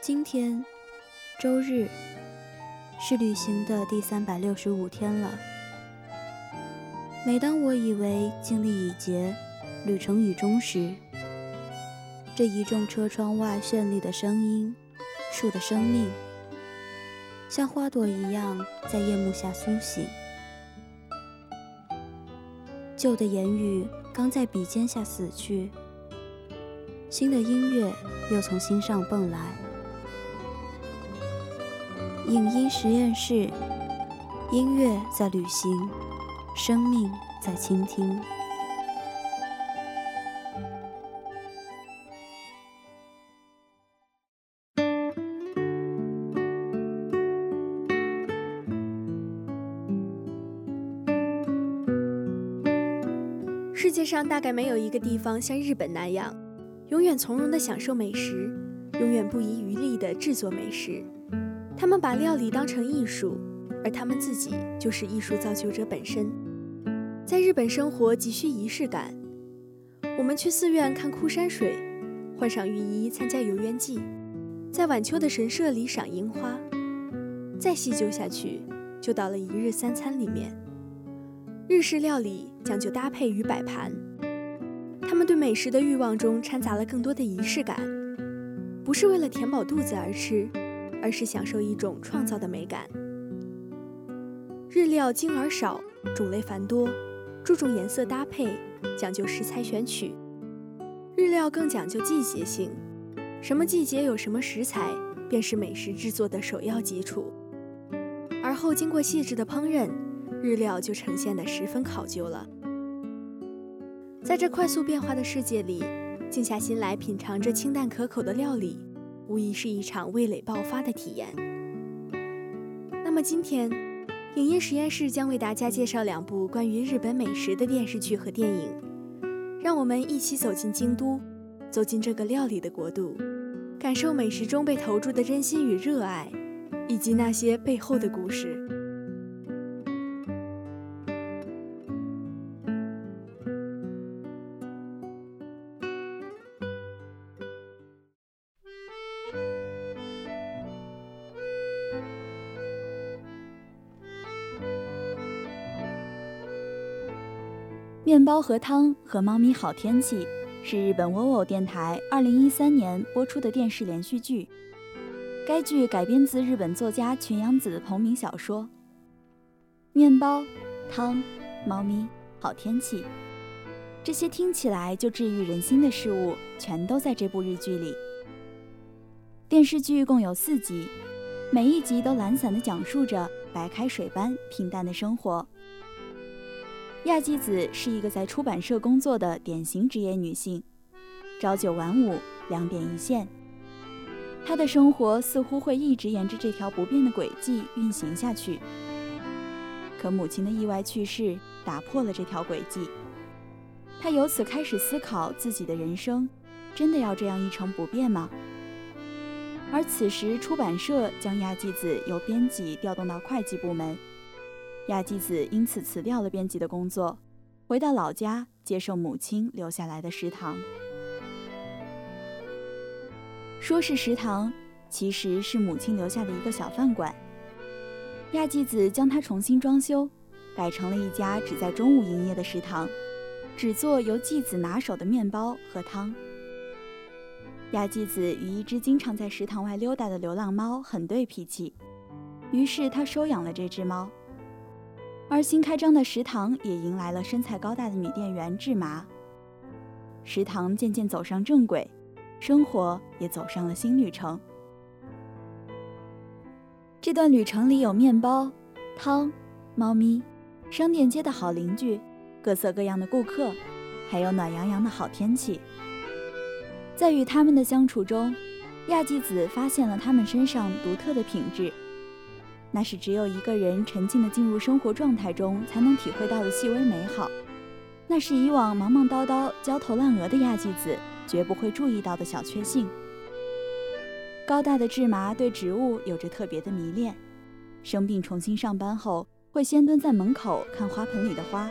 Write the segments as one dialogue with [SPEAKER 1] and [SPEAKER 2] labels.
[SPEAKER 1] 今天，周日，是旅行的第三百六十五天了。每当我以为经历已竭，旅程已终时，这一众车窗外绚丽的声音，树的生命，像花朵一样在夜幕下苏醒。旧的言语刚在笔尖下死去，新的音乐又从心上蹦来。影音实验室，音乐在旅行，生命在倾听。
[SPEAKER 2] 世界上大概没有一个地方像日本那样，永远从容地享受美食，永远不遗余力地制作美食。他们把料理当成艺术，而他们自己就是艺术造就者本身。在日本生活急需仪式感，我们去寺院看枯山水，换上浴衣参加游园祭，在晚秋的神社里赏樱花。再细究下去，就到了一日三餐里面。日式料理讲究搭配与摆盘，他们对美食的欲望中掺杂了更多的仪式感，不是为了填饱肚子而吃。而是享受一种创造的美感。日料精而少，种类繁多，注重颜色搭配，讲究食材选取。日料更讲究季节性，什么季节有什么食材，便是美食制作的首要基础。而后经过细致的烹饪，日料就呈现得十分考究了。在这快速变化的世界里，静下心来品尝着清淡可口的料理。无疑是一场味蕾爆发的体验。那么今天，影音实验室将为大家介绍两部关于日本美食的电视剧和电影，让我们一起走进京都，走进这个料理的国度，感受美食中被投注的真心与热爱，以及那些背后的故事。
[SPEAKER 3] 包和汤和猫咪好天气是日本 WOWO 电台2013年播出的电视连续剧。该剧改编自日本作家群阳子的同名小说。面包、汤、猫咪、好天气，这些听起来就治愈人心的事物，全都在这部日剧里。电视剧共有四集，每一集都懒散地讲述着白开水般平淡的生活。亚纪子是一个在出版社工作的典型职业女性，朝九晚五，两点一线。她的生活似乎会一直沿着这条不变的轨迹运行下去。可母亲的意外去世打破了这条轨迹，她由此开始思考自己的人生，真的要这样一成不变吗？而此时，出版社将亚纪子由编辑调动到会计部门。亚纪子因此辞掉了编辑的工作，回到老家接受母亲留下来的食堂。说是食堂，其实是母亲留下的一个小饭馆。亚纪子将它重新装修，改成了一家只在中午营业的食堂，只做由纪子拿手的面包和汤。亚纪子与一只经常在食堂外溜达的流浪猫很对脾气，于是他收养了这只猫。而新开张的食堂也迎来了身材高大的女店员志麻。食堂渐渐走上正轨，生活也走上了新旅程。这段旅程里有面包、汤、猫咪、商店街的好邻居、各色各样的顾客，还有暖洋洋的好天气。在与他们的相处中，亚纪子发现了他们身上独特的品质。那是只有一个人沉浸的进入生活状态中才能体会到的细微美好，那是以往忙忙叨叨、焦头烂额的亚纪子绝不会注意到的小确幸。高大的志麻对植物有着特别的迷恋，生病重新上班后，会先蹲在门口看花盆里的花，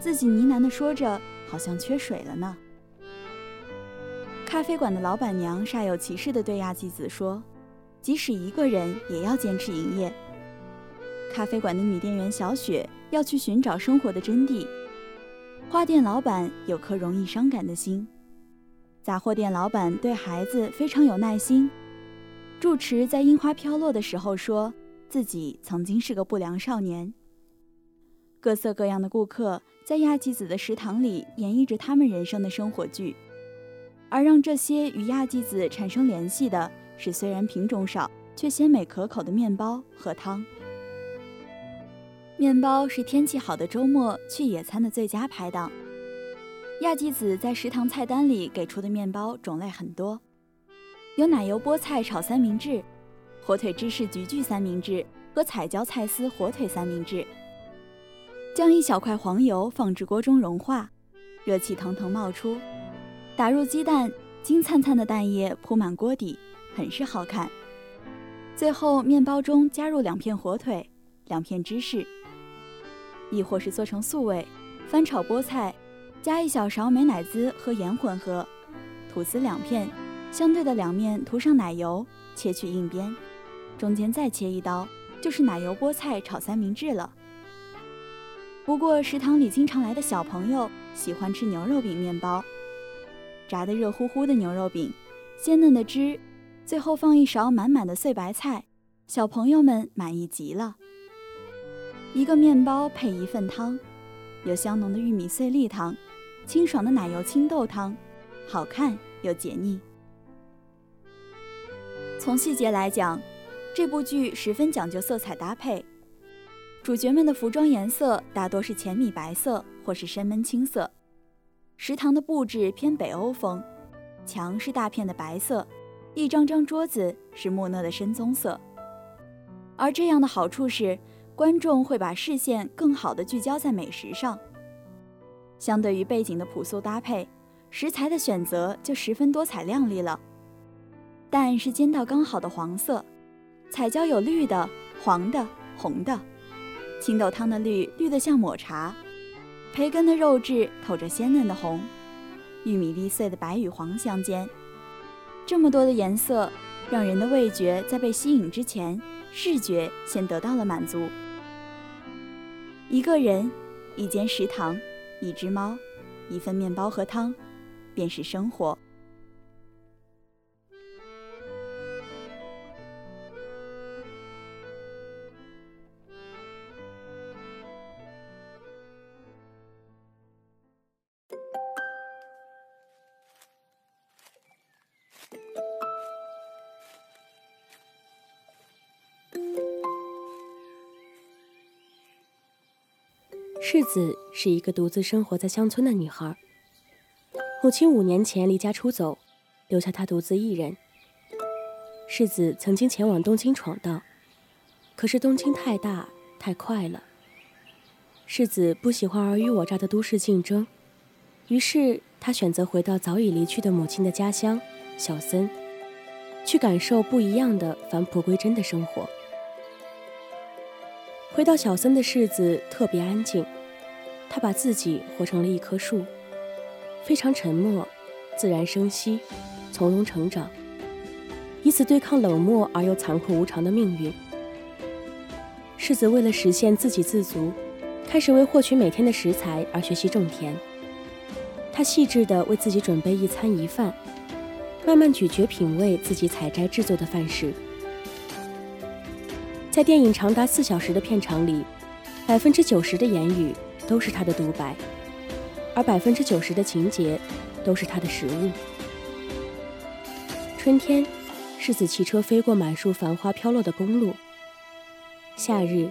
[SPEAKER 3] 自己呢喃地说着：“好像缺水了呢。”咖啡馆的老板娘煞有其事地对亚纪子说：“即使一个人也要坚持营业。”咖啡馆的女店员小雪要去寻找生活的真谛。花店老板有颗容易伤感的心。杂货店老板对孩子非常有耐心。住持在樱花飘落的时候说自己曾经是个不良少年。各色各样的顾客在亚纪子的食堂里演绎着他们人生的生活剧，而让这些与亚纪子产生联系的是虽然品种少却鲜美可口的面包和汤。面包是天气好的周末去野餐的最佳拍档。亚纪子在食堂菜单里给出的面包种类很多，有奶油菠菜炒三明治、火腿芝士焗焗三明治和彩椒菜丝火腿三明治。将一小块黄油放至锅中融化，热气腾腾冒出，打入鸡蛋，金灿灿的蛋液铺满锅底，很是好看。最后，面包中加入两片火腿，两片芝士。亦或是做成素味，翻炒菠菜，加一小勺美乃滋和盐混合，吐司两片，相对的两面涂上奶油，切去硬边，中间再切一刀，就是奶油菠菜炒三明治了。不过食堂里经常来的小朋友喜欢吃牛肉饼面包，炸得热乎乎的牛肉饼，鲜嫩的汁，最后放一勺满满的碎白菜，小朋友们满意极了。一个面包配一份汤，有香浓的玉米碎粒汤，清爽的奶油青豆汤，好看又解腻。从细节来讲，这部剧十分讲究色彩搭配，主角们的服装颜色大多是浅米白色或是深闷青色。食堂的布置偏北欧风，墙是大片的白色，一张张桌子是木讷的深棕色。而这样的好处是。观众会把视线更好地聚焦在美食上，相对于背景的朴素搭配，食材的选择就十分多彩亮丽了。蛋是煎到刚好的黄色，彩椒有绿的、黄的、红的，青豆汤的绿绿得像抹茶，培根的肉质透着鲜嫩的红，玉米粒碎的白与黄相间。这么多的颜色，让人的味觉在被吸引之前，视觉先得到了满足。一个人，一间食堂，一只猫，一份面包和汤，便是生活。
[SPEAKER 4] 世子是一个独自生活在乡村的女孩。母亲五年前离家出走，留下她独自一人。世子曾经前往东京闯荡，可是东京太大太快了。世子不喜欢尔虞我诈的都市竞争，于是他选择回到早已离去的母亲的家乡小森，去感受不一样的返璞归真的生活。回到小森的世子特别安静，他把自己活成了一棵树，非常沉默，自然生息，从容成长，以此对抗冷漠而又残酷无常的命运。世子为了实现自给自足，开始为获取每天的食材而学习种田。他细致地为自己准备一餐一饭，慢慢咀嚼品味自己采摘制作的饭食。在电影长达四小时的片场里，百分之九十的言语都是他的独白，而百分之九十的情节都是他的食物。春天，世子骑车飞过满树繁花飘落的公路；夏日，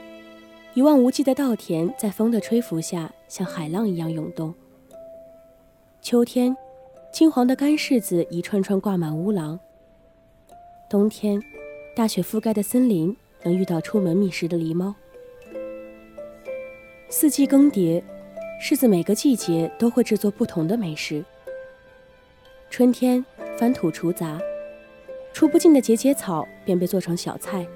[SPEAKER 4] 一望无际的稻田在风的吹拂下像海浪一样涌动；秋天，金黄的干柿子一串串挂满屋廊；冬天，大雪覆盖的森林。能遇到出门觅食的狸猫。四季更迭，柿子每个季节都会制作不同的美食。春天翻土除杂，除不尽的节节草便被做成小菜。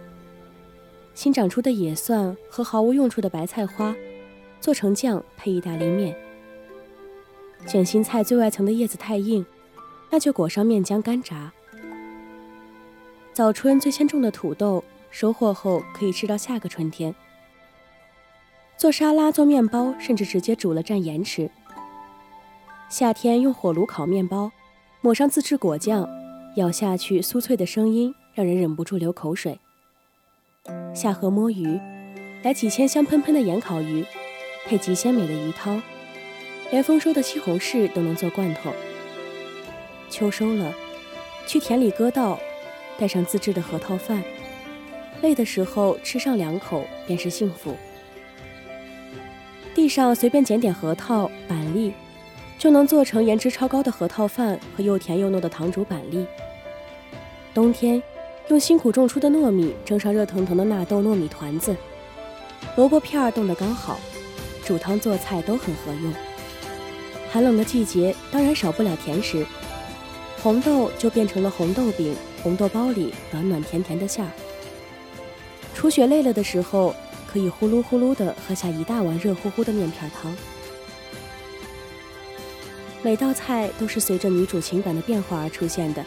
[SPEAKER 4] 新长出的野蒜和毫无用处的白菜花，做成酱配意大利面。卷心菜最外层的叶子太硬，那就裹上面浆干炸。早春最先种的土豆，收获后可以吃到下个春天。做沙拉、做面包，甚至直接煮了蘸盐吃。夏天用火炉烤面包，抹上自制果酱，咬下去酥脆的声音让人忍不住流口水。下河摸鱼，来几千香喷喷的盐烤鱼，配极鲜美的鱼汤，连丰收的西红柿都能做罐头。秋收了，去田里割稻，带上自制的核桃饭，累的时候吃上两口便是幸福。地上随便捡点核桃、板栗。就能做成颜值超高的核桃饭和又甜又糯的糖煮板栗。冬天，用辛苦种出的糯米蒸上热腾腾的纳豆糯米团子，萝卜片儿冻得刚好，煮汤做菜都很合用。寒冷的季节，当然少不了甜食，红豆就变成了红豆饼，红豆包里暖暖甜甜的馅儿。初雪累了的时候，可以呼噜呼噜地喝下一大碗热乎乎的面片汤。每道菜都是随着女主情感的变化而出现的，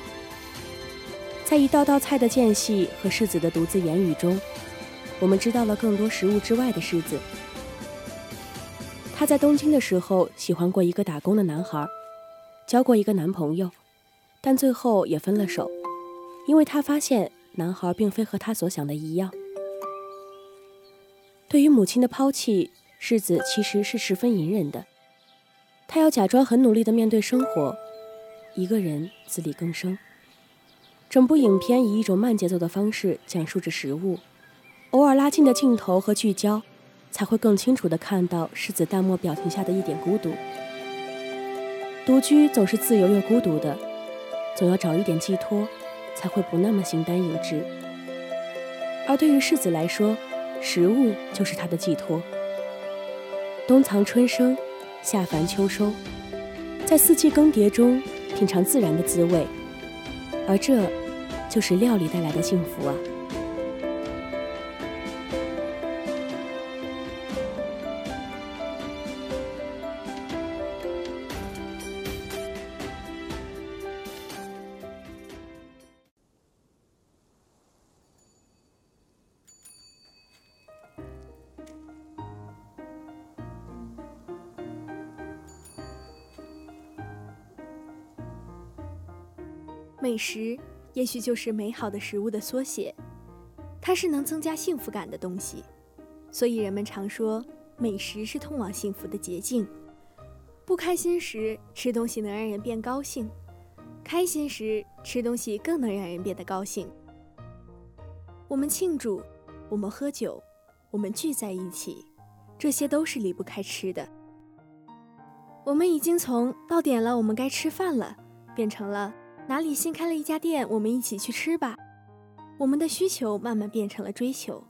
[SPEAKER 4] 在一道道菜的间隙和世子的独自言语中，我们知道了更多食物之外的世子。她在东京的时候喜欢过一个打工的男孩，交过一个男朋友，但最后也分了手，因为她发现男孩并非和她所想的一样。对于母亲的抛弃，世子其实是十分隐忍的。他要假装很努力地面对生活，一个人自力更生。整部影片以一种慢节奏的方式讲述着食物，偶尔拉近的镜头和聚焦，才会更清楚地看到世子淡漠表情下的一点孤独。独居总是自由又孤独的，总要找一点寄托，才会不那么形单影只。而对于世子来说，食物就是他的寄托。冬藏春生。夏繁秋收，在四季更迭中品尝自然的滋味，而这就是料理带来的幸福啊。
[SPEAKER 2] 也许就是美好的食物的缩写，它是能增加幸福感的东西，所以人们常说美食是通往幸福的捷径。不开心时吃东西能让人变高兴，开心时吃东西更能让人变得高兴。我们庆祝，我们喝酒，我们聚在一起，这些都是离不开吃的。我们已经从到点了，我们该吃饭了，变成了。哪里新开了一家店，我们一起去吃吧。我们的需求慢慢变成了追求。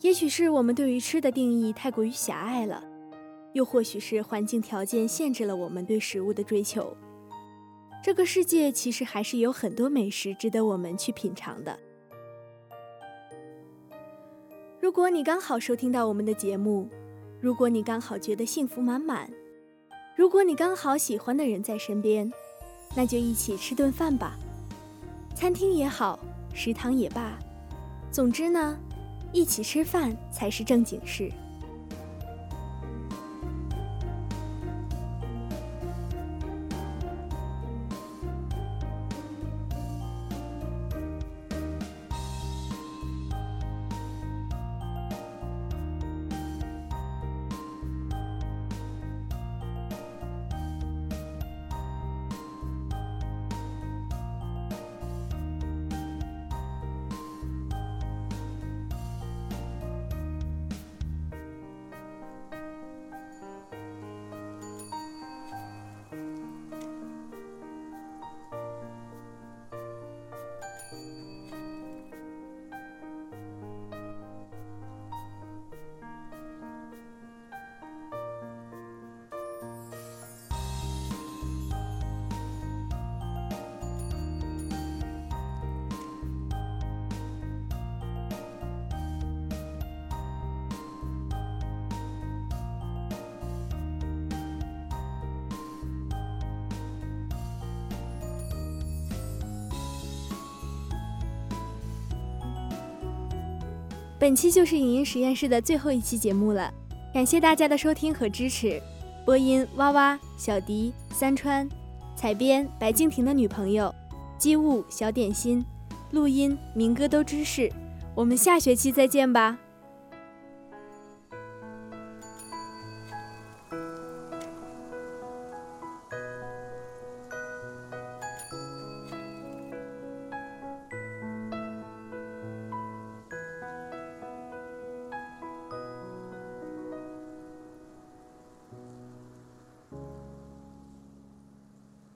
[SPEAKER 2] 也许是我们对于吃的定义太过于狭隘了，又或许是环境条件限制了我们对食物的追求。这个世界其实还是有很多美食值得我们去品尝的。如果你刚好收听到我们的节目，如果你刚好觉得幸福满满，如果你刚好喜欢的人在身边。那就一起吃顿饭吧，餐厅也好，食堂也罢，总之呢，一起吃饭才是正经事。本期就是影音实验室的最后一期节目了，感谢大家的收听和支持。播音：哇哇、小迪、三川；采编：白敬亭的女朋友；机务：小点心；录音：民歌都知识。我们下学期再见吧。